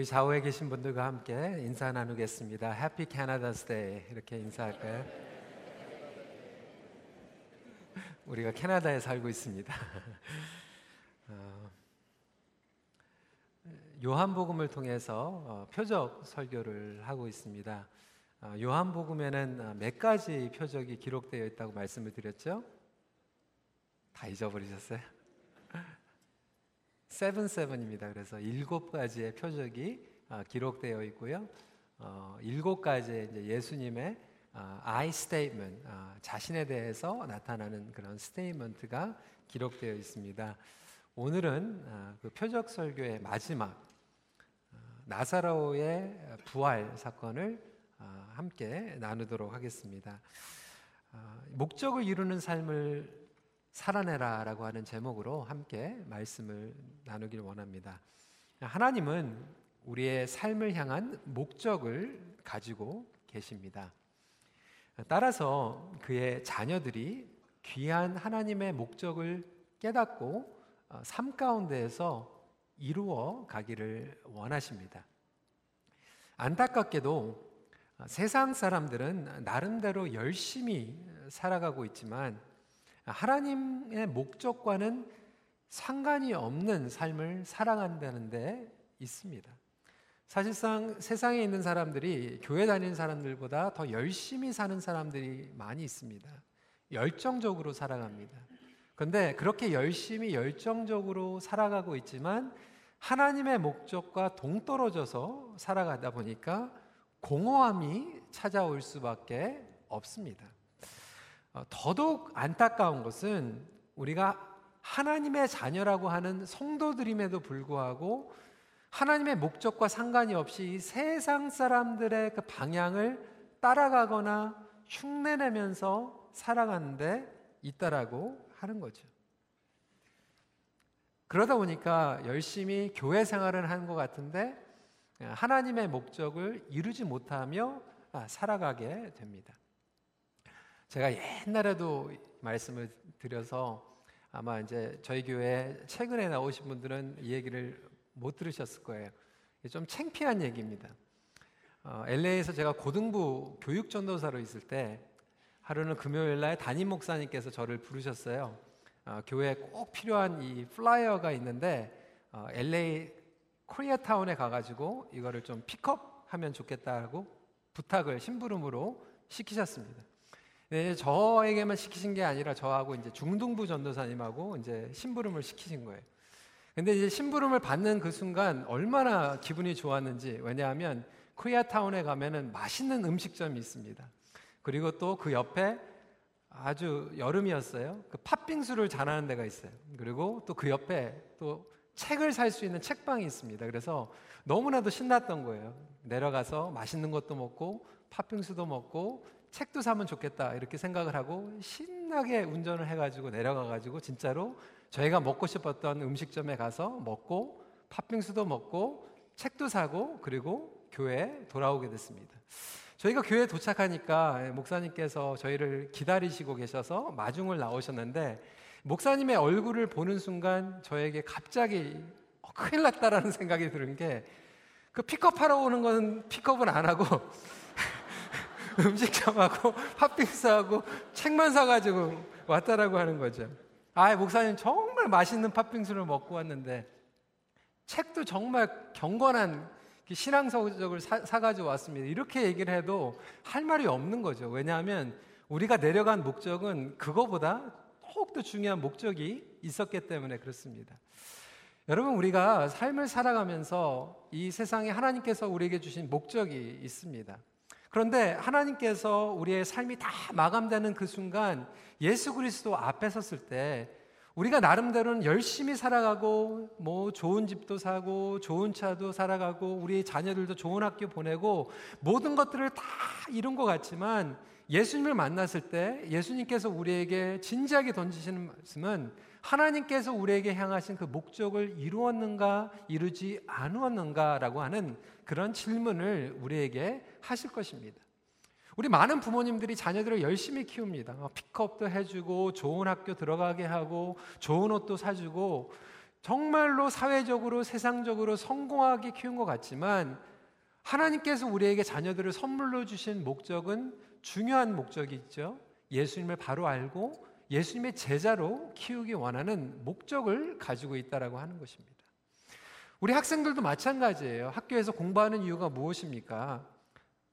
우리 좌우에 계신 분들과 함께 인사 나누겠습니다. Happy Canada's Day 이렇게 인사할까요? 우리가 캐나다에 살고 있습니다. 어, 요한복음을 통해서 어, 표적 설교를 하고 있습니다. 어, 요한복음에는 몇 가지 표적이 기록되어 있다고 말씀을 드렸죠? 다 잊어버리셨어요? seven seven입니다. 그래서 일곱 가지의 표적이 어, 기록되어 있고요. 어, 일곱 가지의 예수님의 어, I statement, 어, 자신에 대해서 나타나는 그런 statement가 기록되어 있습니다. 오늘은 어, 그 표적 설교의 마지막 어, 나사로의 부활 사건을 어, 함께 나누도록 하겠습니다. 어, 목적을 이루는 삶을 살아내라 라고 하는 제목으로 함께 말씀을 나누길 원합니다. 하나님은 우리의 삶을 향한 목적을 가지고 계십니다. 따라서 그의 자녀들이 귀한 하나님의 목적을 깨닫고 어, 삶 가운데에서 이루어 가기를 원하십니다. 안타깝게도 세상 사람들은 나름대로 열심히 살아가고 있지만 하나님의 목적과는 상관이 없는 삶을 살아간다는 데 있습니다. 사실상 세상에 있는 사람들이 교회 다니는 사람들보다 더 열심히 사는 사람들이 많이 있습니다. 열정적으로 살아갑니다. 그런데 그렇게 열심히 열정적으로 살아가고 있지만 하나님의 목적과 동떨어져서 살아가다 보니까 공허함이 찾아올 수밖에 없습니다. 어, 더더욱 안타까운 것은 우리가 하나님의 자녀라고 하는 성도들임에도 불구하고 하나님의 목적과 상관이 없이 세상 사람들의 그 방향을 따라가거나 흉내내면서 살아가는데 있다라고 하는 거죠. 그러다 보니까 열심히 교회 생활을 하는 것 같은데 하나님의 목적을 이루지 못하며 아, 살아가게 됩니다. 제가 옛날에도 말씀을 드려서 아마 이제 저희 교회 최근에 나오신 분들은 이 얘기를 못 들으셨을 거예요. 좀 창피한 얘기입니다. 어, LA에서 제가 고등부 교육 전도사로 있을 때 하루는 금요일 날 담임 목사님께서 저를 부르셨어요. 어, 교회에 꼭 필요한 이 flyer가 있는데 어, LA 코리아타운에 가가지고 이거를 좀 픽업하면 좋겠다고 부탁을 심부름으로 시키셨습니다. 네, 저에게만 시키신 게 아니라 저하고 이제 중등부 전도사님하고 이제 심부름을 시키신 거예요. 근데 이제 심부름을 받는 그 순간 얼마나 기분이 좋았는지 왜냐하면 코리아타운에 가면은 맛있는 음식점이 있습니다. 그리고 또 그 옆에 아주 여름이었어요. 그 팥빙수를 잘하는 데가 있어요. 그리고 또 그 옆에 또 책을 살 수 있는 책방이 있습니다. 그래서 너무나도 신났던 거예요. 내려가서 맛있는 것도 먹고 팥빙수도 먹고 책도 사면 좋겠다 이렇게 생각을 하고 신나게 운전을 해가지고 내려가가지고 진짜로 저희가 먹고 싶었던 음식점에 가서 먹고 팥빙수도 먹고 책도 사고 그리고 교회에 돌아오게 됐습니다. 저희가 교회에 도착하니까 목사님께서 저희를 기다리시고 계셔서 마중을 나오셨는데 목사님의 얼굴을 보는 순간 저에게 갑자기 어, 큰일 났다라는 생각이 드는 게 그 픽업하러 오는 건 픽업은 안 하고 음식점하고 팥빙수하고 책만 사가지고 왔다라고 하는 거죠. 아, 목사님 정말 맛있는 팥빙수를 먹고 왔는데 책도 정말 경건한 신앙서적을 사, 사가지고 왔습니다. 이렇게 얘기를 해도 할 말이 없는 거죠. 왜냐하면 우리가 내려간 목적은 그거보다 더욱더 중요한 목적이 있었기 때문에 그렇습니다. 여러분, 우리가 삶을 살아가면서 이 세상에 하나님께서 우리에게 주신 목적이 있습니다. 그런데 하나님께서 우리의 삶이 다 마감되는 그 순간 예수 그리스도 앞에 섰을 때 우리가 나름대로는 열심히 살아가고 뭐 좋은 집도 사고 좋은 차도 살아가고 우리 자녀들도 좋은 학교 보내고 모든 것들을 다 이룬 것 같지만 예수님을 만났을 때 예수님께서 우리에게 진지하게 던지시는 말씀은 하나님께서 우리에게 향하신 그 목적을 이루었는가 이루지 않았는가라고 하는 그런 질문을 우리에게 하실 것입니다. 우리 많은 부모님들이 자녀들을 열심히 키웁니다. 어, 픽업도 해주고 좋은 학교 들어가게 하고 좋은 옷도 사주고 정말로 사회적으로 세상적으로 성공하게 키운 것 같지만 하나님께서 우리에게 자녀들을 선물로 주신 목적은 중요한 목적이 있죠. 예수님을 바로 알고 예수님의 제자로 키우기 원하는 목적을 가지고 있다라고 하는 것입니다. 우리 학생들도 마찬가지예요. 학교에서 공부하는 이유가 무엇입니까?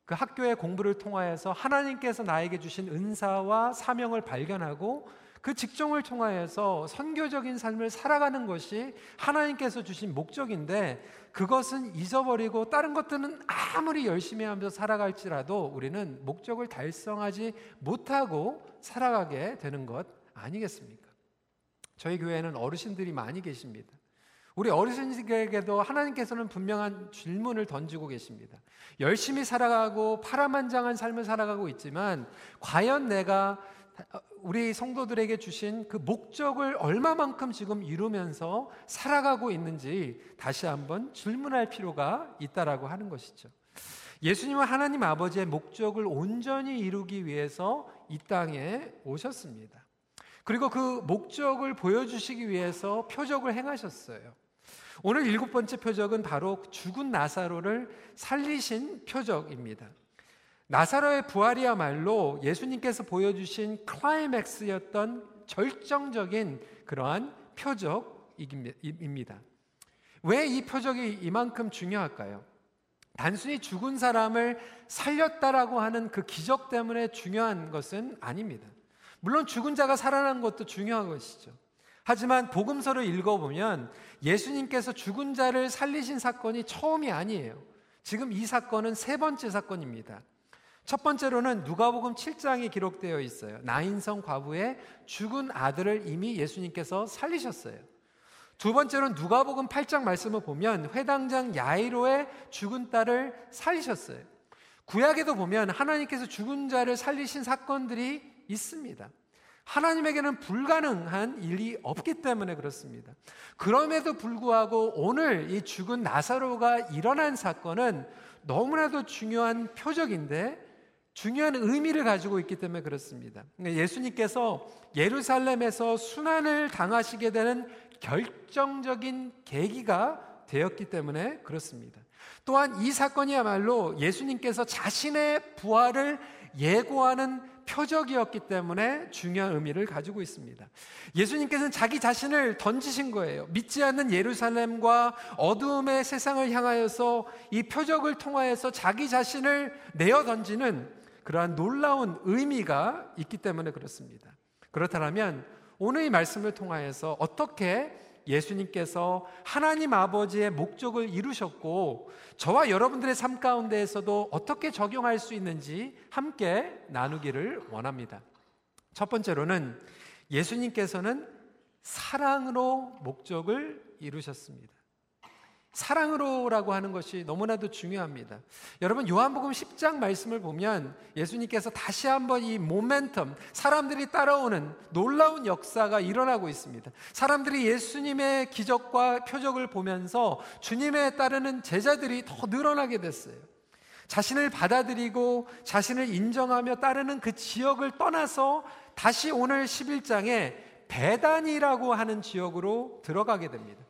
그 학교의 공부를 통하여서 하나님께서 나에게 주신 은사와 사명을 발견하고 그 직종을 통하여서 선교적인 삶을 살아가는 것이 하나님께서 주신 목적인데 그것은 잊어버리고 다른 것들은 아무리 열심히 하면서 살아갈지라도 우리는 목적을 달성하지 못하고 살아가게 되는 것 아니겠습니까? 저희 교회는 어르신들이 많이 계십니다. 우리 어르신들에게도 하나님께서는 분명한 질문을 던지고 계십니다. 열심히 살아가고 파란만장한 삶을 살아가고 있지만 과연 내가 우리 성도들에게 주신 그 목적을 얼마만큼 지금 이루면서 살아가고 있는지 다시 한번 질문할 필요가 있다라고 하는 것이죠. 예수님은 하나님 아버지의 목적을 온전히 이루기 위해서 이 땅에 오셨습니다. 그리고 그 목적을 보여주시기 위해서 표적을 행하셨어요. 오늘 일곱 번째 표적은 바로 죽은 나사로를 살리신 표적입니다. 나사로의 부활이야말로 예수님께서 보여주신 클라이맥스였던 절정적인 그러한 표적입니다. 왜 이 표적이 이만큼 중요할까요? 단순히 죽은 사람을 살렸다라고 하는 그 기적 때문에 중요한 것은 아닙니다. 물론 죽은 자가 살아난 것도 중요한 것이죠. 하지만 복음서를 읽어보면 예수님께서 죽은 자를 살리신 사건이 처음이 아니에요. 지금 이 사건은 세 번째 사건입니다. 첫 번째로는 누가복음 7장에 기록되어 있어요. 나인성 과부의 죽은 아들을 이미 예수님께서 살리셨어요. 두 번째로는 누가복음 8장 말씀을 보면 회당장 야이로의 죽은 딸을 살리셨어요. 구약에도 보면 하나님께서 죽은 자를 살리신 사건들이 있습니다. 하나님에게는 불가능한 일이 없기 때문에 그렇습니다. 그럼에도 불구하고 오늘 이 죽은 나사로가 일어난 사건은 너무나도 중요한 표적인데 중요한 의미를 가지고 있기 때문에 그렇습니다. 그러니까 예수님께서 예루살렘에서 순환을 당하시게 되는 결정적인 계기가 되었기 때문에 그렇습니다. 또한 이 사건이야말로 예수님께서 자신의 부활을 예고하는 표적이었기 때문에 중요한 의미를 가지고 있습니다. 예수님께서는 자기 자신을 던지신 거예요. 믿지 않는 예루살렘과 어두움의 세상을 향하여서 이 표적을 통하여서 자기 자신을 내어 던지는 그러한 놀라운 의미가 있기 때문에 그렇습니다. 그렇다면 오늘 이 말씀을 통하여서 어떻게 예수님께서 하나님 아버지의 목적을 이루셨고 저와 여러분들의 삶 가운데에서도 어떻게 적용할 수 있는지 함께 나누기를 원합니다. 첫 번째로는 예수님께서는 사랑으로 목적을 이루셨습니다. 사랑으로라고 하는 것이 너무나도 중요합니다. 여러분 요한복음 10장 말씀을 보면 예수님께서 다시 한번 이 모멘텀 사람들이 따라오는 놀라운 역사가 일어나고 있습니다. 사람들이 예수님의 기적과 표적을 보면서 주님에 따르는 제자들이 더 늘어나게 됐어요. 자신을 받아들이고 자신을 인정하며 따르는 그 지역을 떠나서 다시 오늘 11장에 배단이라고 하는 지역으로 들어가게 됩니다.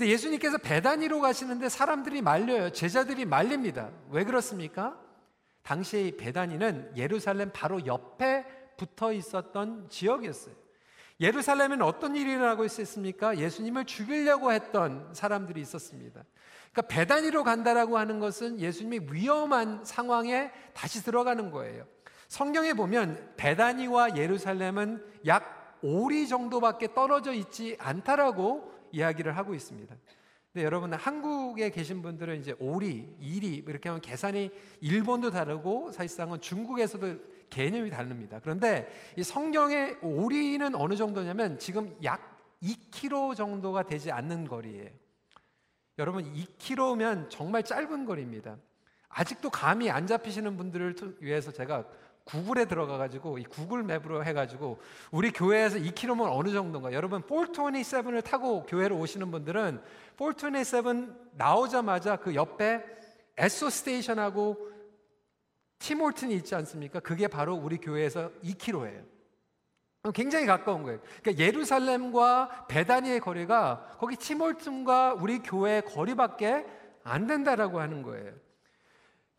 근데 예수님께서 배단위로 가시는데 사람들이 말려요. 제자들이 말립니다. 왜 그렇습니까? 당시 배단위는 예루살렘 바로 옆에 붙어 있었던 지역이었어요. 예루살렘에는 어떤 일이 일어나고 있었습니까? 예수님을 죽이려고 했던 사람들이 있었습니다. 그러니까 배단위로 간다라고 하는 것은 예수님이 위험한 상황에 다시 들어가는 거예요. 성경에 보면 배단위와 예루살렘은 약 5리 정도밖에 떨어져 있지 않다라고 이야기를 하고 있습니다. 근데 여러분 한국에 계신 분들은 이제 오리, 이리 이렇게 하면 계산이 일본도 다르고 사실상은 중국에서도 개념이 다릅니다. 그런데 이 성경의 오리는 어느 정도냐면 지금 약 2km 정도가 되지 않는 거리예요. 여러분 2km면 정말 짧은 거리입니다. 아직도 감이 안 잡히시는 분들을 위해서 제가 구글에 들어가 가지고 이 구글 맵으로 해 가지고 우리 교회에서 2km면 어느 정도인가? 여러분 427을 타고 교회로 오시는 분들은 427 나오자마자 그 옆에 에소 스테이션하고 티몰튼이 있지 않습니까? 그게 바로 우리 교회에서 2km예요. 굉장히 가까운 거예요. 그러니까 예루살렘과 베다니의 거리가 거기 티몰튼과 우리 교회 거리밖에 안 된다라고 하는 거예요.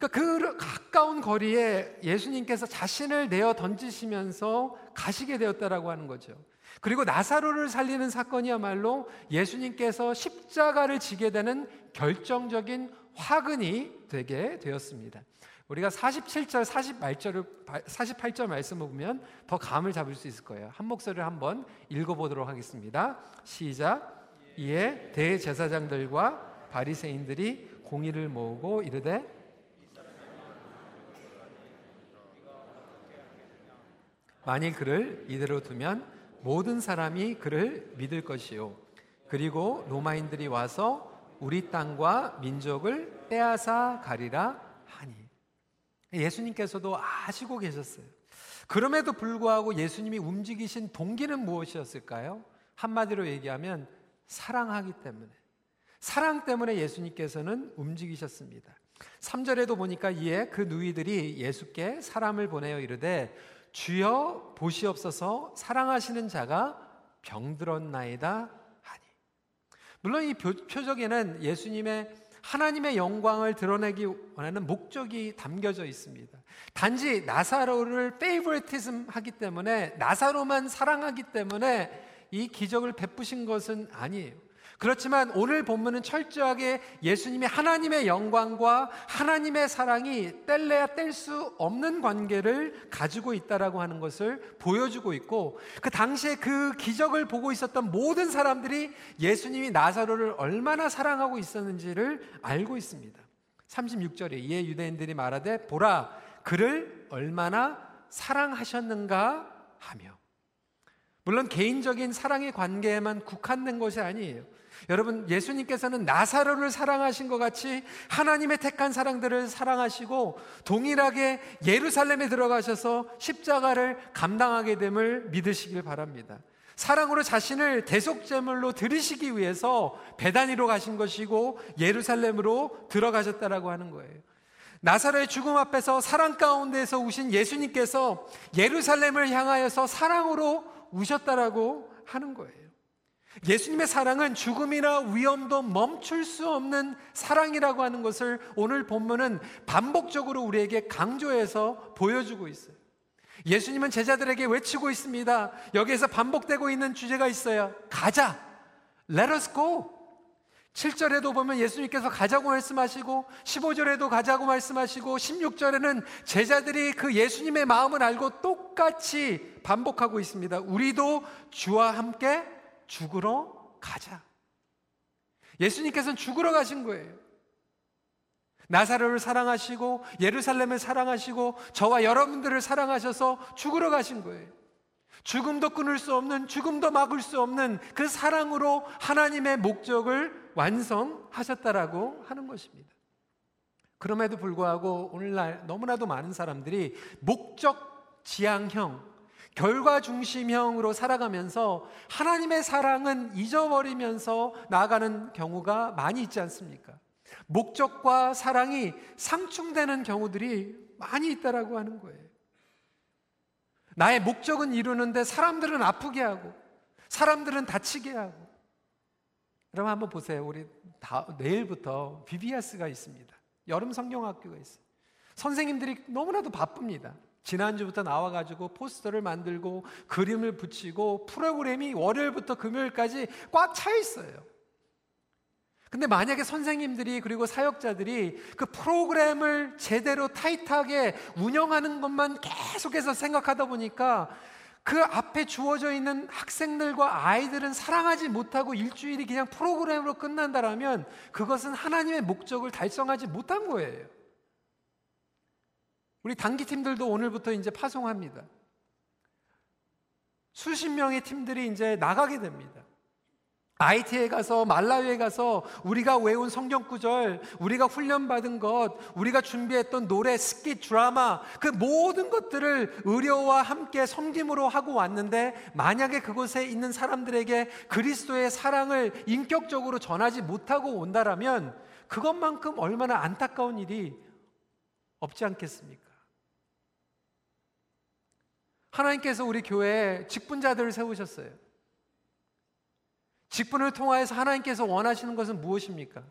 그러니까 그 가까운 거리에 예수님께서 자신을 내어 던지시면서 가시게 되었다라고 하는 거죠. 그리고 나사로를 살리는 사건이야말로 예수님께서 십자가를 지게 되는 결정적인 화근이 되게 되었습니다. 우리가 47절, 48절을 48절 말씀을 보면 더 감을 잡을 수 있을 거예요. 한 목소리를 한번 읽어 보도록 하겠습니다. 시작. 이에 대제사장들과 바리새인들이 공의를 모으고 이르되 만일 그를 이대로 두면 모든 사람이 그를 믿을 것이요 그리고 로마인들이 와서 우리 땅과 민족을 빼앗아 가리라 예수님께서도 아시고 계셨어요. 그럼에도 불구하고 예수님이 움직이신 동기는 무엇이었을까요? 한마디로 얘기하면 사랑하기 때문에. 사랑 때문에 예수님께서는 움직이셨습니다. 3절에도 보니까 이에 그 누이들이 예수께 사람을 보내어 이르되 주여 보시옵소서 사랑하시는 자가 병들었나이다 하니. 물론 이 표적에는 예수님의 하나님의 영광을 드러내기 원하는 목적이 담겨져 있습니다. 단지 나사로를 페이버리티즘 하기 때문에 나사로만 사랑하기 때문에 이 기적을 베푸신 것은 아니에요. 그렇지만 오늘 본문은 철저하게 예수님이 하나님의 영광과 하나님의 사랑이 뗄래야 뗄 수 없는 관계를 가지고 있다라고 하는 것을 보여주고 있고 그 당시에 그 기적을 보고 있었던 모든 사람들이 예수님이 나사로를 얼마나 사랑하고 있었는지를 알고 있습니다. 36절에 이에 유대인들이 말하되 보라 그를 얼마나 사랑하셨는가 하며 물론 개인적인 사랑의 관계에만 국한된 것이 아니에요. 여러분, 예수님께서는 나사로를 사랑하신 것 같이 하나님의 택한 사랑들을 사랑하시고 동일하게 예루살렘에 들어가셔서 십자가를 감당하게 됨을 믿으시길 바랍니다. 사랑으로 자신을 대속제물로 들이시기 위해서 배단위로 가신 것이고 예루살렘으로 들어가셨다라고 하는 거예요. 나사로의 죽음 앞에서 사랑 가운데에서 우신 예수님께서 예루살렘을 향하여서 사랑으로 우셨다라고 하는 거예요. 예수님의 사랑은 죽음이나 위험도 멈출 수 없는 사랑이라고 하는 것을 오늘 본문은 반복적으로 우리에게 강조해서 보여주고 있어요. 예수님은 제자들에게 외치고 있습니다. 여기에서 반복되고 있는 주제가 있어요. 가자. Let us go. 7절에도 보면 예수님께서 가자고 말씀하시고 15절에도 가자고 말씀하시고 16절에는 제자들이 그 예수님의 마음을 알고 똑같이 반복하고 있습니다. 우리도 주와 함께 죽으러 가자. 예수님께서는 죽으러 가신 거예요. 나사로를 사랑하시고 예루살렘을 사랑하시고 저와 여러분들을 사랑하셔서 죽으러 가신 거예요. 죽음도 끊을 수 없는 죽음도 막을 수 없는 그 사랑으로 하나님의 목적을 완성하셨다라고 하는 것입니다. 그럼에도 불구하고 오늘날 너무나도 많은 사람들이 목적 지향형 결과 중심형으로 살아가면서 하나님의 사랑은 잊어버리면서 나아가는 경우가 많이 있지 않습니까? 목적과 사랑이 상충되는 경우들이 많이 있다라고 하는 거예요. 나의 목적은 이루는데 사람들은 아프게 하고 사람들은 다치게 하고 여러분 한번 보세요. 우리 다, 내일부터 BBS가 있습니다. 여름 성경학교가 있어요. 선생님들이 너무나도 바쁩니다. 지난주부터 나와가지고 포스터를 만들고 그림을 붙이고 프로그램이 월요일부터 금요일까지 꽉 차 있어요. 근데 만약에 선생님들이 그리고 사역자들이 그 프로그램을 제대로 타이트하게 운영하는 것만 계속해서 생각하다 보니까 그 앞에 주어져 있는 학생들과 아이들은 사랑하지 못하고 일주일이 그냥 프로그램으로 끝난다라면 그것은 하나님의 목적을 달성하지 못한 거예요. 우리 단기 팀들도 오늘부터 이제 파송합니다. 수십 명의 팀들이 이제 나가게 됩니다. IT에 가서 말라위에 가서 우리가 외운 성경 구절, 우리가 훈련받은 것, 우리가 준비했던 노래, 스키, 드라마 그 모든 것들을 의료와 함께 섬김으로 하고 왔는데 만약에 그곳에 있는 사람들에게 그리스도의 사랑을 인격적으로 전하지 못하고 온다라면 그것만큼 얼마나 안타까운 일이 없지 않겠습니까? 하나님께서 우리 교회에 직분자들을 세우셨어요. 직분을 통하여서 하나님께서 원하시는 것은 무엇입니까?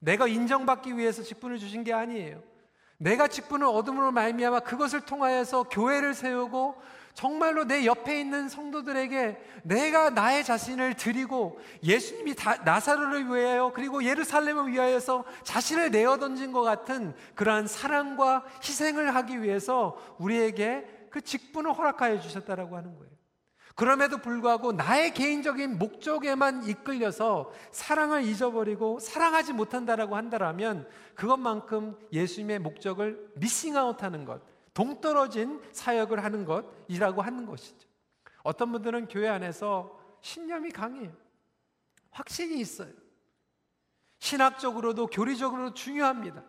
내가 인정받기 위해서 직분을 주신 게 아니에요. 내가 직분을 얻음으로 말미암아 그것을 통하여서 교회를 세우고 정말로 내 옆에 있는 성도들에게 내가 나의 자신을 드리고 예수님이 다, 나사로를 위하여 그리고 예루살렘을 위하여서 자신을 내어 던진 것 같은 그러한 사랑과 희생을 하기 위해서 우리에게 그 직분을 허락하여 주셨다라고 하는 거예요. 그럼에도 불구하고 나의 개인적인 목적에만 이끌려서 사랑을 잊어버리고 사랑하지 못한다라고 한다라면 그것만큼 예수님의 목적을 미싱아웃 하는 것, 동떨어진 사역을 하는 것이라고 하는 것이죠. 어떤 분들은 교회 안에서 신념이 강해요. 확신이 있어요. 신학적으로도 교리적으로도 중요합니다.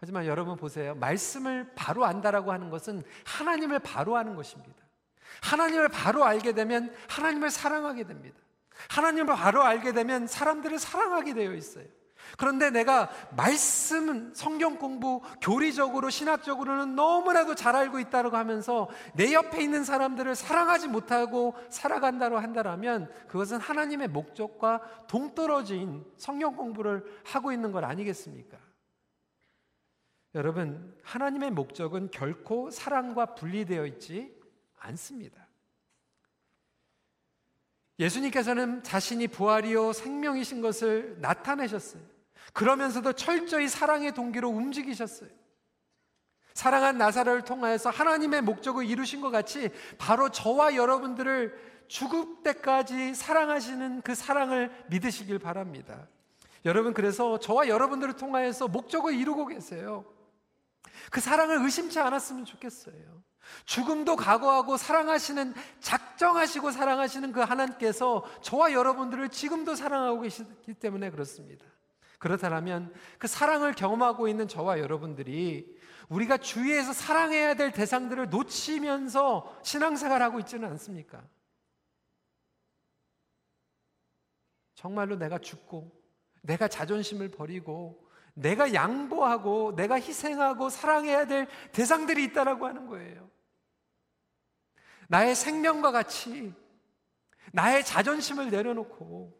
하지만 여러분 보세요. 말씀을 바로 안다라고 하는 것은 하나님을 바로 아는 것입니다. 하나님을 바로 알게 되면 하나님을 사랑하게 됩니다. 하나님을 바로 알게 되면 사람들을 사랑하게 되어 있어요. 그런데 내가 말씀, 성경 공부, 교리적으로, 신학적으로는 너무나도 잘 알고 있다고 하면서 내 옆에 있는 사람들을 사랑하지 못하고 살아간다고 한다면 그것은 하나님의 목적과 동떨어진 성경 공부를 하고 있는 것 아니겠습니까? 여러분, 하나님의 목적은 결코 사랑과 분리되어 있지 않습니다. 예수님께서는 자신이 부활이요 생명이신 것을 나타내셨어요. 그러면서도 철저히 사랑의 동기로 움직이셨어요. 사랑한 나사로를 통하여서 하나님의 목적을 이루신 것 같이 바로 저와 여러분들을 죽을 때까지 사랑하시는 그 사랑을 믿으시길 바랍니다. 여러분 그래서 저와 여러분들을 통하여서 목적을 이루고 계세요. 그 사랑을 의심치 않았으면 좋겠어요. 죽음도 각오하고 사랑하시는 작정하시고 사랑하시는 그 하나님께서 저와 여러분들을 지금도 사랑하고 계시기 때문에 그렇습니다. 그렇다면 그 사랑을 경험하고 있는 저와 여러분들이 우리가 주위에서 사랑해야 될 대상들을 놓치면서 신앙생활 하고 있지는 않습니까? 정말로 내가 죽고 내가 자존심을 버리고 내가 양보하고 내가 희생하고 사랑해야 될 대상들이 있다라고 하는 거예요. 나의 생명과 같이 나의 자존심을 내려놓고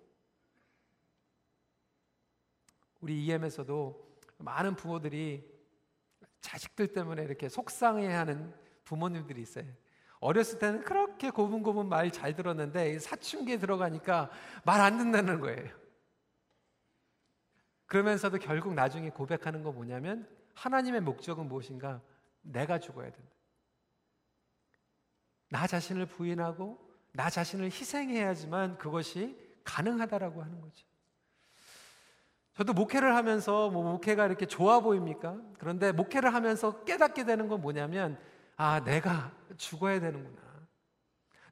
우리 EM에서도 많은 부모들이 자식들 때문에 이렇게 속상해하는 부모님들이 있어요. 어렸을 때는 그렇게 고분고분 말 잘 들었는데 사춘기에 들어가니까 말 안 듣는다는 거예요. 그러면서도 결국 나중에 고백하는 거 뭐냐면 하나님의 목적은 무엇인가? 내가 죽어야 된다. 나 자신을 부인하고 나 자신을 희생해야지만 그것이 가능하다라고 하는 거죠. 저도 목회를 하면서 뭐 목회가 이렇게 좋아 보입니까? 그런데 목회를 하면서 깨닫게 되는 건 뭐냐면 아, 내가 죽어야 되는구나.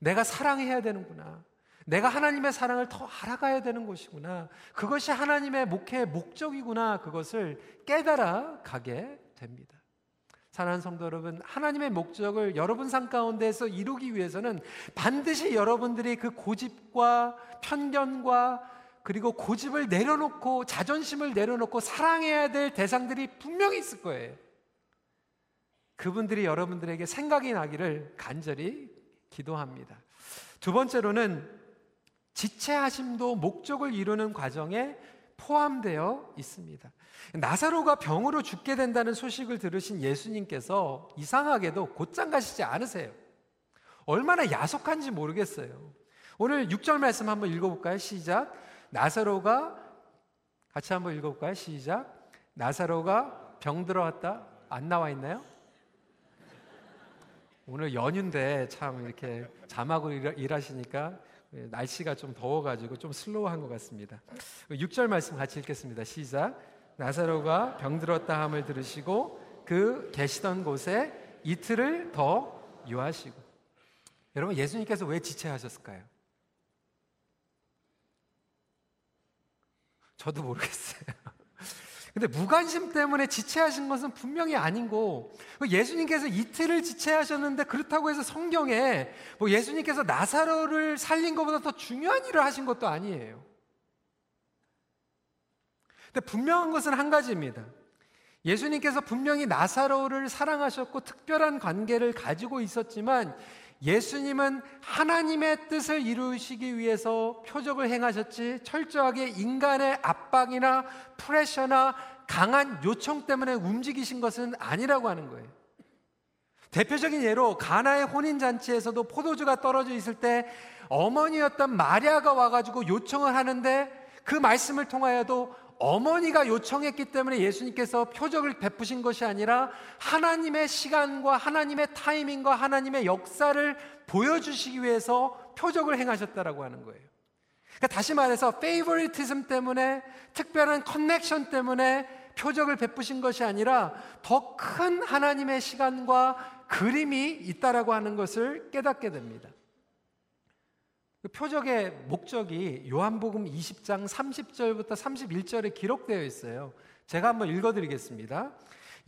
내가 사랑해야 되는구나. 내가 하나님의 사랑을 더 알아가야 되는 것이구나. 그것이 하나님의 목회의 목적이구나. 그것을 깨달아 가게 됩니다. 사랑하는 성도 여러분, 하나님의 목적을 여러분 삶 가운데서 이루기 위해서는 반드시 여러분들이 그 고집과 편견과 그리고 고집을 내려놓고 자존심을 내려놓고 사랑해야 될 대상들이 분명히 있을 거예요. 그분들이 여러분들에게 생각이 나기를 간절히 기도합니다. 두 번째로는 지체하심도 목적을 이루는 과정에 포함되어 있습니다. 나사로가 병으로 죽게 된다는 소식을 들으신 예수님께서 이상하게도 곧장 가시지 않으세요. 얼마나 야속한지 모르겠어요. 오늘 6절 말씀 한번 읽어볼까요? 시작. 나사로가 같이 한번 읽어볼까요? 시작. 나사로가 병 들어왔다. 안 나와 있나요? 오늘 연휴인데 참 이렇게 자막으로 일하시니까 날씨가 좀 더워가지고 좀 슬로우한 것 같습니다. 6절 말씀 같이 읽겠습니다. 시작. 나사로가 병들었다 함을 들으시고 그 계시던 곳에 이틀을 더 유하시고 여러분 예수님께서 왜 지체하셨을까요? 저도 모르겠어요. 근데 무관심 때문에 지체하신 것은 분명히 아닌고 예수님께서 이틀을 지체하셨는데 그렇다고 해서 성경에 뭐 예수님께서 나사로를 살린 것보다 더 중요한 일을 하신 것도 아니에요. 근데 분명한 것은 한 가지입니다. 예수님께서 분명히 나사로를 사랑하셨고 특별한 관계를 가지고 있었지만 예수님은 하나님의 뜻을 이루시기 위해서 표적을 행하셨지 철저하게 인간의 압박이나 프레셔나 강한 요청 때문에 움직이신 것은 아니라고 하는 거예요. 대표적인 예로 가나의 혼인 잔치에서도 포도주가 떨어져 있을 때 어머니였던 마리아가 와가지고 요청을 하는데 그 말씀을 통하여도 어머니가 요청했기 때문에 예수님께서 표적을 베푸신 것이 아니라 하나님의 시간과 하나님의 타이밍과 하나님의 역사를 보여주시기 위해서 표적을 행하셨다라고 하는 거예요. 그러니까 다시 말해서 favoritism 때문에 특별한 connection 때문에 표적을 베푸신 것이 아니라 더 큰 하나님의 시간과 그림이 있다라고 하는 것을 깨닫게 됩니다. 그 표적의 목적이 요한복음 20장 30절부터 31절에 기록되어 있어요. 제가 한번 읽어드리겠습니다.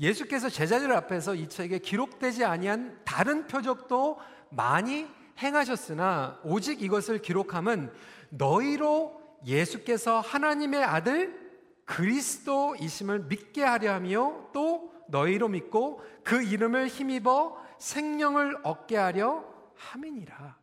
예수께서 제자들 앞에서 이 책에 기록되지 아니한 다른 표적도 많이 행하셨으나 오직 이것을 기록함은 너희로 예수께서 하나님의 아들 그리스도이심을 믿게 하려 하며 또 너희로 믿고 그 이름을 힘입어 생명을 얻게 하려 함이니라.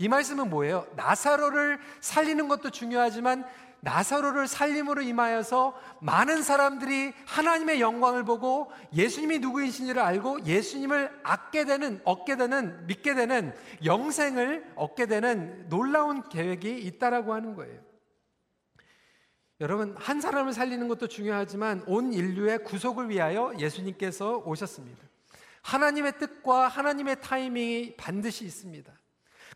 이 말씀은 뭐예요? 나사로를 살리는 것도 중요하지만 나사로를 살림으로 임하여서 많은 사람들이 하나님의 영광을 보고 예수님이 누구이신지를 알고 예수님을 얻게 되는 얻게 되는 믿게 되는 영생을 얻게 되는 놀라운 계획이 있다라고 하는 거예요. 여러분 한 사람을 살리는 것도 중요하지만 온 인류의 구속을 위하여 예수님께서 오셨습니다. 하나님의 뜻과 하나님의 타이밍이 반드시 있습니다.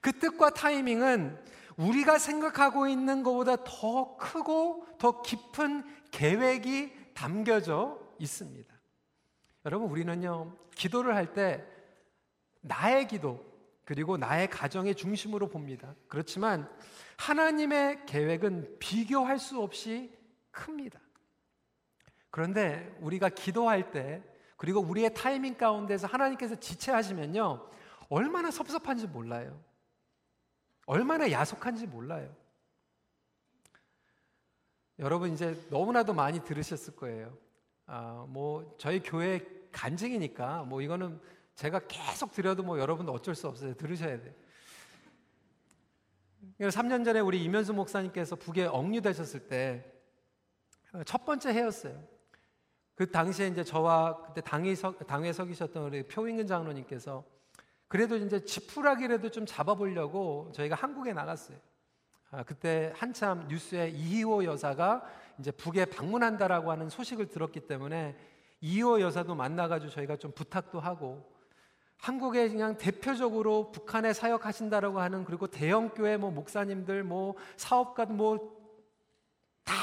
그 뜻과 타이밍은 우리가 생각하고 있는 것보다 더 크고 더 깊은 계획이 담겨져 있습니다. 여러분, 우리는요, 기도를 할 때 나의 기도, 그리고 나의 가정의 중심으로 봅니다. 그렇지만 하나님의 계획은 비교할 수 없이 큽니다. 그런데 우리가 기도할 때, 그리고 우리의 타이밍 가운데서 하나님께서 지체하시면요, 얼마나 섭섭한지 몰라요. 얼마나 야속한지 몰라요. 여러분 이제 너무나도 많이 들으셨을 거예요. 아, 뭐 저희 교회 간증이니까 뭐 이거는 제가 계속 드려도 뭐 여러분 어쩔 수 없어요. 들으셔야 돼요. 3년 전에 우리 이면수 목사님께서 북에 억류되셨을 때 첫 번째 해였어요. 그 당시에 이제 저와 그때 당회, 서, 당회 서기셨던 우리 표인근 장로님께서 그래도 이제 지푸라기라도 좀 잡아보려고 저희가 한국에 나갔어요. 아, 그때 한참 뉴스에 이희호 여사가 이제 북에 방문한다라고 하는 소식을 들었기 때문에 이희호 여사도 만나가지고 저희가 좀 부탁도 하고 한국에 그냥 대표적으로 북한에 사역하신다라고 하는 그리고 대형 교회 뭐 목사님들 뭐 사업가 뭐다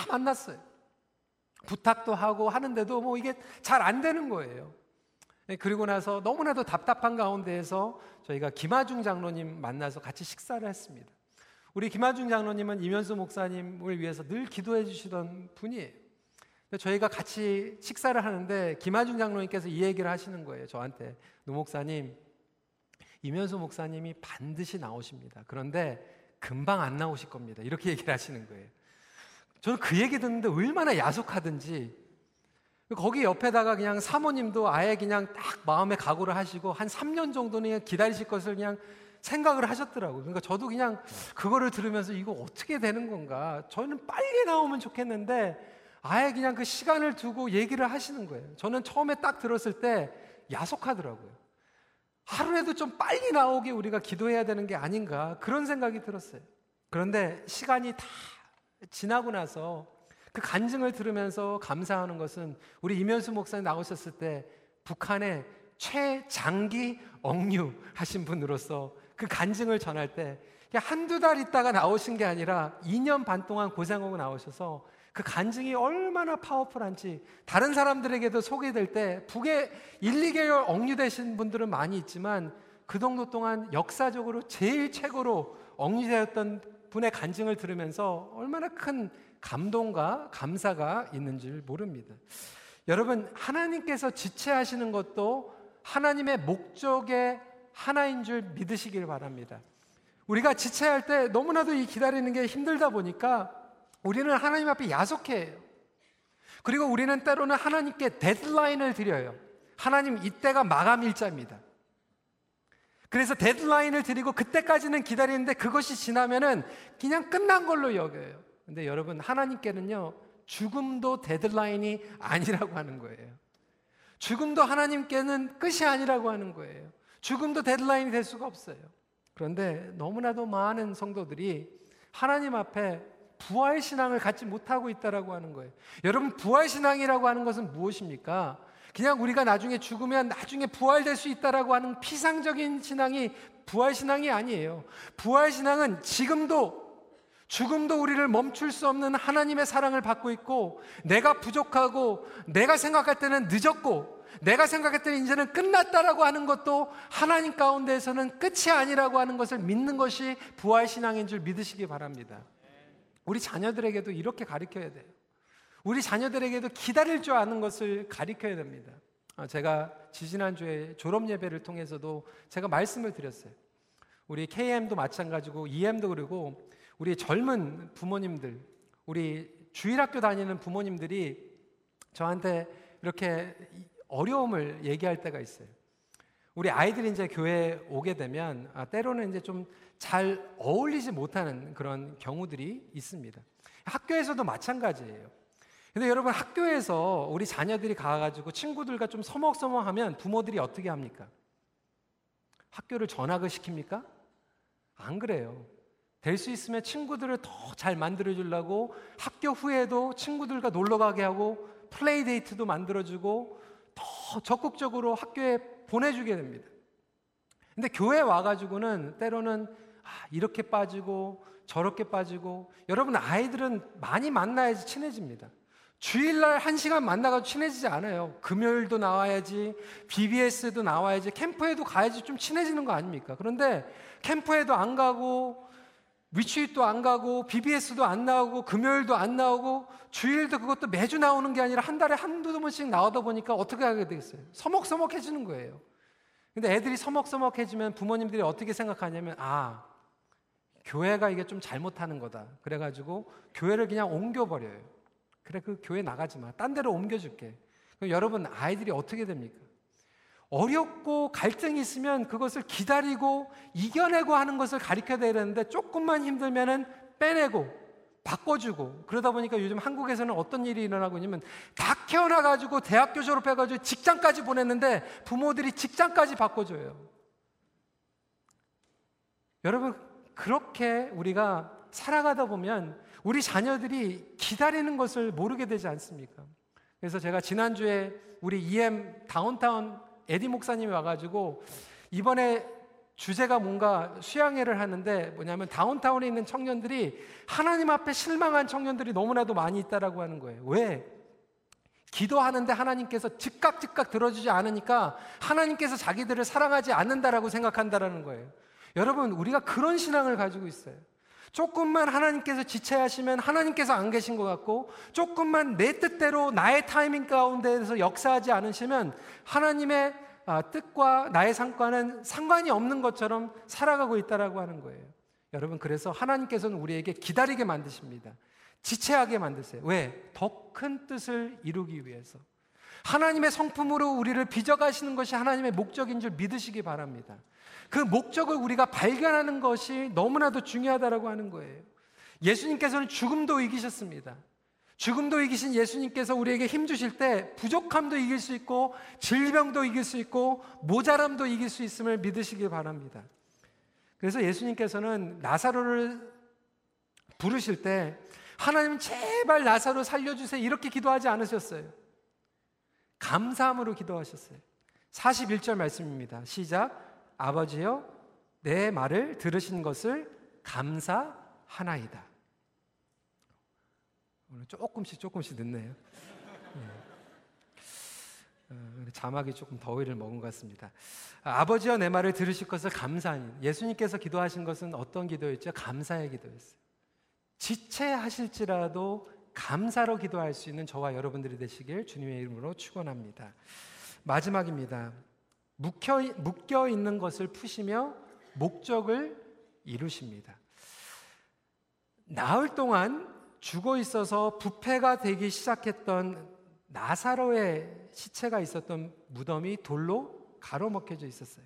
만났어요. 부탁도 하고 하는데도 뭐 이게 잘 안 되는 거예요. 네, 그리고 나서 너무나도 답답한 가운데에서 저희가 김하중 장로님 만나서 같이 식사를 했습니다. 우리 김하중 장로님은 이면수 목사님을 위해서 늘 기도해 주시던 분이에요. 저희가 같이 식사를 하는데 김하중 장로님께서 이 얘기를 하시는 거예요. 저한테 노 목사님 이면수 목사님이 반드시 나오십니다. 그런데 금방 안 나오실 겁니다. 이렇게 얘기를 하시는 거예요. 저는 그 얘기 듣는데 얼마나 야속하든지 거기 옆에다가 그냥 사모님도 아예 그냥 딱 마음의 각오를 하시고 한 3년 정도는 기다리실 것을 그냥 생각을 하셨더라고요. 그러니까 저도 그냥 그거를 들으면서 이거 어떻게 되는 건가. 저는 빨리 나오면 좋겠는데 아예 그냥 그 시간을 두고 얘기를 하시는 거예요. 저는 처음에 딱 들었을 때 야속하더라고요. 하루에도 좀 빨리 나오게 우리가 기도해야 되는 게 아닌가 그런 생각이 들었어요. 그런데 시간이 다 지나고 나서 그 간증을 들으면서 감사하는 것은 우리 이면수 목사님 나오셨을 때 북한의 최장기 억류 하신 분으로서 그 간증을 전할 때 한두 달 있다가 나오신 게 아니라 2년 반 동안 고생하고 나오셔서 그 간증이 얼마나 파워풀한지 다른 사람들에게도 소개될 때 북에 1, 2개월 억류되신 분들은 많이 있지만 그 정도 동안 역사적으로 제일 최고로 억류되었던 분의 간증을 들으면서 얼마나 큰 감동과 감사가 있는 줄 모릅니다. 여러분, 하나님께서 지체하시는 것도 하나님의 목적의 하나인 줄 믿으시길 바랍니다. 우리가 지체할 때 너무나도 이 기다리는 게 힘들다 보니까 우리는 하나님 앞에 야속해요. 그리고 우리는 때로는 하나님께 데드라인을 드려요. 하나님, 이때가 마감 일자입니다. 그래서 데드라인을 드리고 그때까지는 기다리는데 그것이 지나면은 그냥 끝난 걸로 여겨요. 근데 여러분 하나님께는요 죽음도 데드라인이 아니라고 하는 거예요. 죽음도 하나님께는 끝이 아니라고 하는 거예요. 죽음도 데드라인이 될 수가 없어요. 그런데 너무나도 많은 성도들이 하나님 앞에 부활 신앙을 갖지 못하고 있다라고 하는 거예요. 여러분 부활 신앙이라고 하는 것은 무엇입니까? 그냥 우리가 나중에 죽으면 나중에 부활될 수 있다라고 하는 피상적인 신앙이 부활 신앙이 아니에요. 부활 신앙은 지금도 죽음도 우리를 멈출 수 없는 하나님의 사랑을 받고 있고 내가 부족하고 내가 생각할 때는 늦었고 내가 생각할 때는 이제는 끝났다라고 하는 것도 하나님 가운데에서는 끝이 아니라고 하는 것을 믿는 것이 부활 신앙인 줄 믿으시기 바랍니다. 우리 자녀들에게도 이렇게 가르쳐야 돼요. 우리 자녀들에게도 기다릴 줄 아는 것을 가르쳐야 됩니다. 아, 제가 지지난주에 졸업 예배를 통해서도 제가 말씀을 드렸어요. 우리 KM도 마찬가지고 EM도 그리고 우리 젊은 부모님들, 우리 주일학교 다니는 부모님들이 저한테 이렇게 어려움을 얘기할 때가 있어요. 우리 아이들이 이제 교회에 오게 되면 아, 때로는 이제 좀 잘 어울리지 못하는 그런 경우들이 있습니다. 학교에서도 마찬가지예요. 근데 여러분 학교에서 우리 자녀들이 가가지고 친구들과 좀 서먹서먹하면 부모들이 어떻게 합니까? 학교를 전학을 시킵니까? 안 그래요. 될 수 있으면 친구들을 더 잘 만들어 주려고 학교 후에도 친구들과 놀러 가게 하고 플레이 데이트도 만들어 주고 더 적극적으로 학교에 보내 주게 됩니다. 근데 교회 와 가지고는 때로는 아, 이렇게 빠지고 저렇게 빠지고 여러분 아이들은 많이 만나야지 친해집니다. 주일날 한 시간 만나가지고 친해지지 않아요. 금요일도 나와야지, BBS도 나와야지, 캠프에도 가야지 좀 친해지는 거 아닙니까? 그런데 캠프에도 안 가고 위치도 안 가고 BBS도 안 나오고 금요일도 안 나오고 주일도 그것도 매주 나오는 게 아니라 한 달에 한두 번씩 나오다 보니까 어떻게 하게 되겠어요? 서먹서먹해지는 거예요. 근데 애들이 서먹서먹해지면 부모님들이 어떻게 생각하냐면 아 교회가 이게 좀 잘못하는 거다. 그래가지고 교회를 그냥 옮겨버려요. 그래 그 교회 나가지 마. 딴 데로 옮겨줄게. 그럼 여러분 아이들이 어떻게 됩니까? 어렵고 갈등이 있으면 그것을 기다리고 이겨내고 하는 것을 가르쳐야 되는데 조금만 힘들면은 빼내고 바꿔주고 그러다 보니까 요즘 한국에서는 어떤 일이 일어나고 있냐면 다 태어나가지고 대학교 졸업해가지고 직장까지 보냈는데 부모들이 직장까지 바꿔줘요. 여러분 그렇게 우리가 살아가다 보면 우리 자녀들이 기다리는 것을 모르게 되지 않습니까? 그래서 제가 지난주에 우리 EM 다운타운 에디 목사님이 와가지고 이번에 주제가 뭔가 수양회를 하는데 뭐냐면 다운타운에 있는 청년들이 하나님 앞에 실망한 청년들이 너무나도 많이 있다라고 하는 거예요. 왜? 기도하는데 하나님께서 즉각 즉각 들어주지 않으니까 하나님께서 자기들을 사랑하지 않는다라고 생각한다라는 거예요. 여러분, 우리가 그런 신앙을 가지고 있어요. 조금만 하나님께서 지체하시면 하나님께서 안 계신 것 같고 조금만 내 뜻대로 나의 타이밍 가운데에서 역사하지 않으시면 하나님의 아, 뜻과 나의 상과는 상관이 없는 것처럼 살아가고 있다라고 하는 거예요. 여러분 그래서 하나님께서는 우리에게 기다리게 만드십니다. 지체하게 만드세요. 왜? 더 큰 뜻을 이루기 위해서. 하나님의 성품으로 우리를 빚어가시는 것이 하나님의 목적인 줄 믿으시기 바랍니다. 그 목적을 우리가 발견하는 것이 너무나도 중요하다라고 하는 거예요. 예수님께서는 죽음도 이기셨습니다. 죽음도 이기신 예수님께서 우리에게 힘 주실 때 부족함도 이길 수 있고 질병도 이길 수 있고 모자람도 이길 수 있음을 믿으시길 바랍니다. 그래서 예수님께서는 나사로를 부르실 때 하나님 제발 나사로 살려주세요 이렇게 기도하지 않으셨어요. 감사함으로 기도하셨어요. 41절 말씀입니다. 시작. 아버지여 내 말을 들으신 것을 감사하나이다. 오늘 조금씩 조금씩 늦네요. 어, 자막이 조금 더위를 먹은 것 같습니다. 아버지여 내 말을 들으실 것을 감사하니 예수님께서 기도하신 것은 어떤 기도였죠? 감사의 기도였어요. 지체하실지라도 감사로 기도할 수 있는 저와 여러분들이 되시길 주님의 이름으로 축원합니다. 마지막입니다. 묶여, 묶여 있는 것을 푸시며 목적을 이루십니다. 나흘 동안 죽어 있어서 부패가 되기 시작했던 나사로의 시체가 있었던 무덤이 돌로 가로막혀져 있었어요.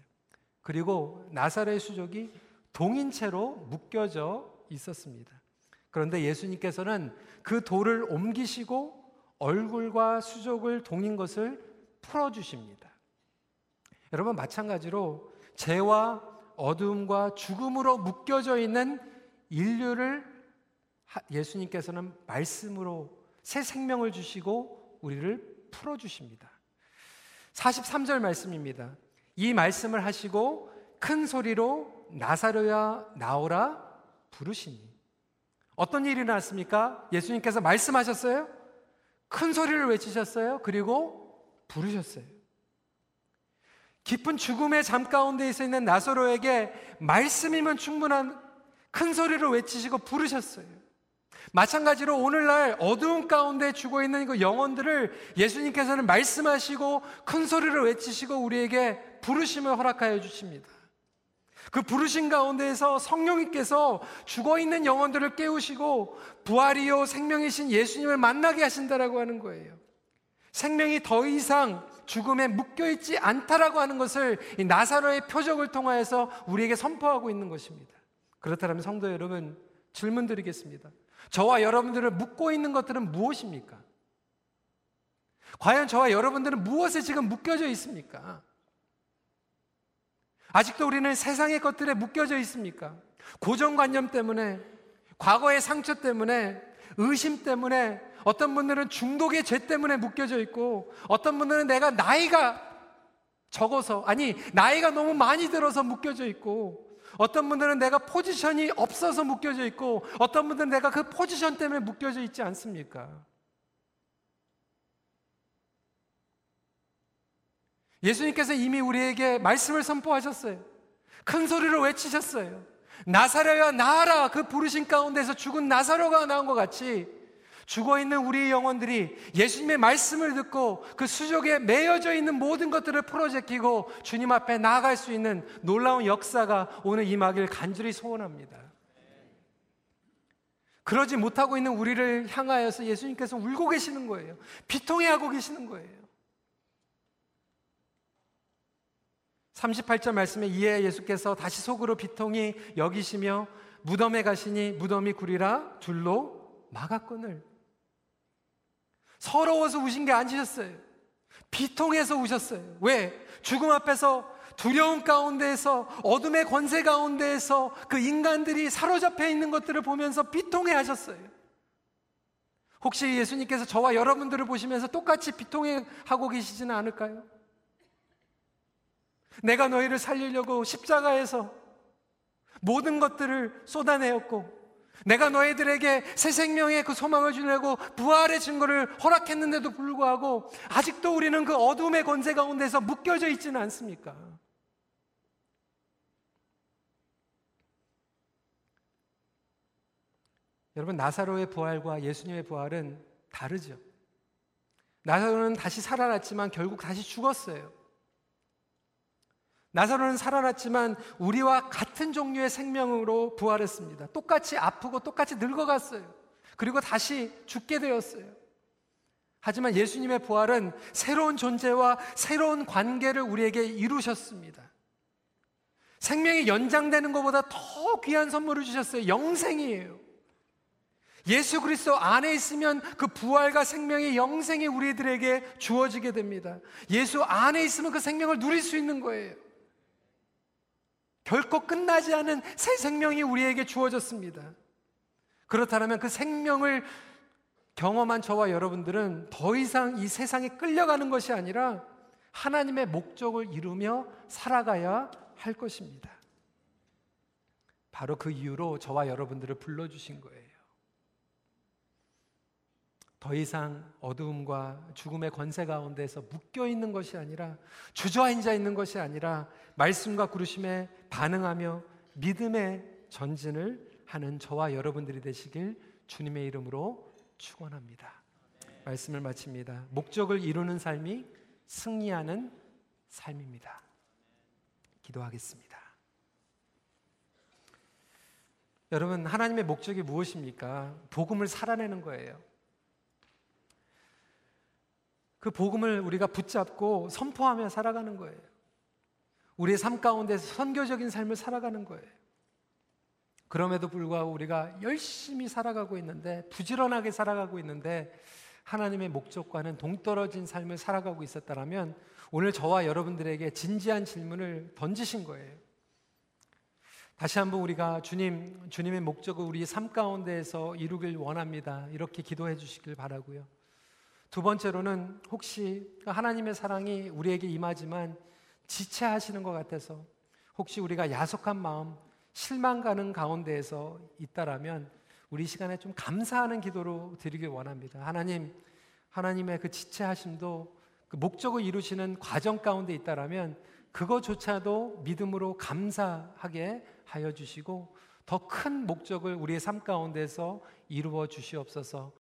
그리고 나사렛 수족이 동인 채로 묶여져 있었습니다. 그런데 예수님께서는 그 돌을 옮기시고 얼굴과 수족을 동인 것을 풀어주십니다. 여러분, 마찬가지로 죄와 어둠과 죽음으로 묶여져 있는 인류를 예수님께서는 말씀으로 새 생명을 주시고 우리를 풀어 주십니다. 43절 말씀입니다. 이 말씀을 하시고 큰 소리로 나사로야 나오라 부르시니. 어떤 일이 났습니까? 예수님께서 말씀하셨어요? 큰 소리를 외치셨어요? 그리고 부르셨어요. 깊은 죽음의 잠 가운데 있어 있는 나사로에게 말씀이면 충분한 큰 소리로 외치시고 부르셨어요. 마찬가지로 오늘날 어두운 가운데 죽어 있는 그 영혼들을 예수님께서는 말씀하시고 큰 소리로 외치시고 우리에게 부르심을 허락하여 주십니다. 그 부르신 가운데에서 성령님께서 죽어 있는 영혼들을 깨우시고 부활이요 생명이신 예수님을 만나게 하신다라고 하는 거예요. 생명이 더 이상 죽음에 묶여 있지 않다라고 하는 것을 나사로의 표적을 통하여서 우리에게 선포하고 있는 것입니다. 그렇다면 성도 여러분 질문 드리겠습니다. 저와 여러분들을 묶고 있는 것들은 무엇입니까? 과연 저와 여러분들은 무엇에 지금 묶여져 있습니까? 아직도 우리는 세상의 것들에 묶여져 있습니까? 고정관념 때문에, 과거의 상처 때문에, 의심 때문에, 어떤 분들은 중독의 죄 때문에 묶여져 있고, 어떤 분들은 내가 나이가 적어서, 아니, 나이가 너무 많이 들어서 묶여져 있고, 어떤 분들은 내가 포지션이 없어서 묶여져 있고, 어떤 분들은 내가 그 포지션 때문에 묶여져 있지 않습니까? 예수님께서 이미 우리에게 말씀을 선포하셨어요. 큰 소리로 외치셨어요. 나사로야 나아라 그 부르신 가운데서 죽은 나사로가 나온 것 같이 죽어 있는 우리 영혼들이 예수님의 말씀을 듣고 그 수족에 매여져 있는 모든 것들을 풀어제끼고 주님 앞에 나아갈 수 있는 놀라운 역사가 오늘 임하길 간절히 소원합니다. 그러지 못하고 있는 우리를 향하여서 예수님께서 울고 계시는 거예요. 비통해하고 계시는 거예요. 38절 말씀에 이에 예수께서 다시 속으로 비통히 여기시며 무덤에 가시니 무덤이 구리라 둘로 막았건을 서러워서 우신 게 아니셨어요. 비통해서 우셨어요. 왜? 죽음 앞에서 두려움 가운데에서 어둠의 권세 가운데에서 그 인간들이 사로잡혀 있는 것들을 보면서 비통해 하셨어요. 혹시 예수님께서 저와 여러분들을 보시면서 똑같이 비통해 하고 계시지는 않을까요? 내가 너희를 살리려고 십자가에서 모든 것들을 쏟아내었고, 내가 너희들에게 새 생명의 그 소망을 주려고 부활의 증거를 허락했는데도 불구하고, 아직도 우리는 그 어둠의 권세 가운데서 묶여져 있지는 않습니까? 여러분, 나사로의 부활과 예수님의 부활은 다르죠. 나사로는 다시 살아났지만 결국 다시 죽었어요. 나사로는 살아났지만 우리와 같은 종류의 생명으로 부활했습니다. 똑같이 아프고 똑같이 늙어갔어요. 그리고 다시 죽게 되었어요. 하지만 예수님의 부활은 새로운 존재와 새로운 관계를 우리에게 이루셨습니다. 생명이 연장되는 것보다 더 귀한 선물을 주셨어요. 영생이에요. 예수 그리스도 안에 있으면 그 부활과 생명의 영생이 우리들에게 주어지게 됩니다. 예수 안에 있으면 그 생명을 누릴 수 있는 거예요. 결코 끝나지 않은 새 생명이 우리에게 주어졌습니다. 그렇다면 그 생명을 경험한 저와 여러분들은 더 이상 이 세상에 끌려가는 것이 아니라 하나님의 목적을 이루며 살아가야 할 것입니다. 바로 그 이유로 저와 여러분들을 불러주신 거예요. 더 이상 어두움과 죽음의 권세 가운데서 묶여 있는 것이 아니라 주저앉아 있는 것이 아니라 말씀과 구르심에 반응하며 믿음의 전진을 하는 저와 여러분들이 되시길 주님의 이름으로 축원합니다. 말씀을 마칩니다. 목적을 이루는 삶이 승리하는 삶입니다. 기도하겠습니다. 여러분, 하나님의 목적이 무엇입니까? 복음을 살아내는 거예요. 그 복음을 우리가 붙잡고 선포하며 살아가는 거예요. 우리의 삶 가운데서 선교적인 삶을 살아가는 거예요. 그럼에도 불구하고 우리가 열심히 살아가고 있는데 부지런하게 살아가고 있는데 하나님의 목적과는 동떨어진 삶을 살아가고 있었다라면 오늘 저와 여러분들에게 진지한 질문을 던지신 거예요. 다시 한번 우리가 주님, 주님의 목적을 우리 삶 가운데에서 이루길 원합니다. 이렇게 기도해 주시길 바라고요. 두 번째로는 혹시 하나님의 사랑이 우리에게 임하지만 지체하시는 것 같아서 혹시 우리가 야속한 마음, 실망 가는 가운데에서 있다라면 우리 시간에 좀 감사하는 기도로 드리길 원합니다. 하나님, 하나님의 그 지체하심도 그 목적을 이루시는 과정 가운데 있다라면 그거조차도 믿음으로 감사하게 하여 주시고 더 큰 목적을 우리의 삶 가운데서 이루어 주시옵소서.